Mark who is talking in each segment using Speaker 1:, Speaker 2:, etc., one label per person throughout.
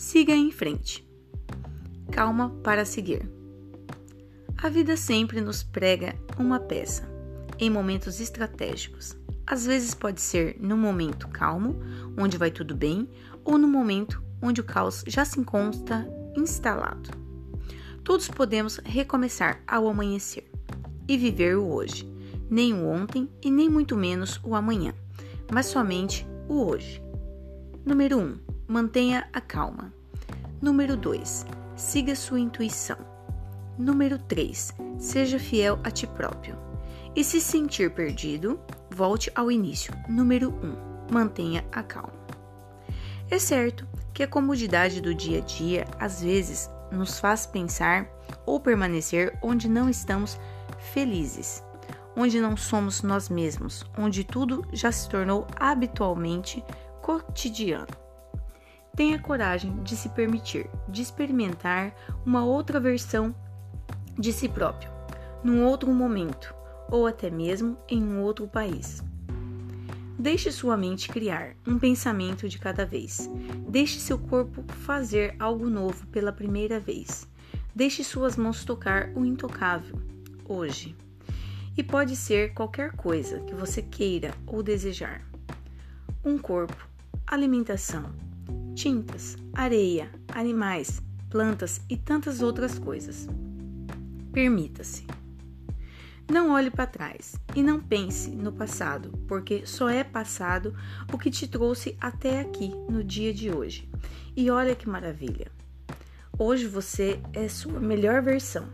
Speaker 1: siga em frente. Calma para seguir. A vida sempre nos prega uma peça, em momentos estratégicos. Às vezes pode ser no momento calmo, onde vai tudo bem, ou no momento onde o caos já se encontra instalado. Todos podemos recomeçar ao amanhecer e viver o hoje, nem o ontem e nem muito menos o amanhã, mas somente o hoje. Número 1. Um, mantenha a calma. Número 2. Siga sua intuição. Número 3. Seja fiel a ti próprio. E se sentir perdido, volte ao início. Número 1. Mantenha a calma. É certo que a comodidade do dia a dia às vezes nos faz pensar ou permanecer onde não estamos felizes, onde não somos nós mesmos, onde tudo já se tornou habitualmente cotidiano. Tenha coragem de se permitir, de experimentar uma outra versão de si próprio, num outro momento, ou até mesmo em um outro país. Deixe sua mente criar um pensamento de cada vez. Deixe seu corpo fazer algo novo pela primeira vez. Deixe suas mãos tocar o intocável, hoje. E pode ser qualquer coisa que você queira ou desejar: um corpo, alimentação, tintas, areia, animais, plantas e tantas outras coisas. Permita-se. Não olhe para trás e não pense no passado, porque só é passado o que te trouxe até aqui no dia de hoje. E olha que maravilha! Hoje você é sua melhor versão,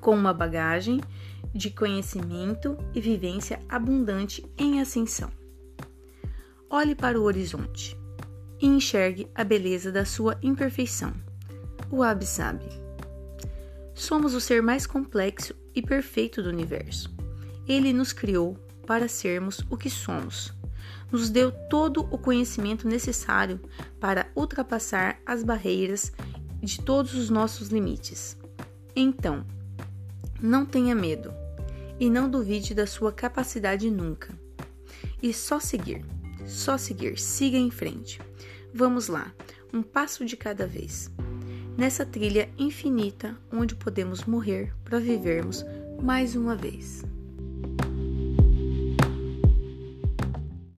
Speaker 1: com uma bagagem de conhecimento e vivência abundante em ascensão. Olhe para o horizonte e enxergue a beleza da sua imperfeição. O Ab sabe. Somos o ser mais complexo e perfeito do universo. Ele nos criou para sermos o que somos. Nos deu todo o conhecimento necessário para ultrapassar as barreiras de todos os nossos limites. Então, não tenha medo e não duvide da sua capacidade nunca. E só seguir, só seguir, siga em frente. Vamos lá, um passo de cada vez nessa trilha infinita onde podemos morrer para vivermos mais uma vez.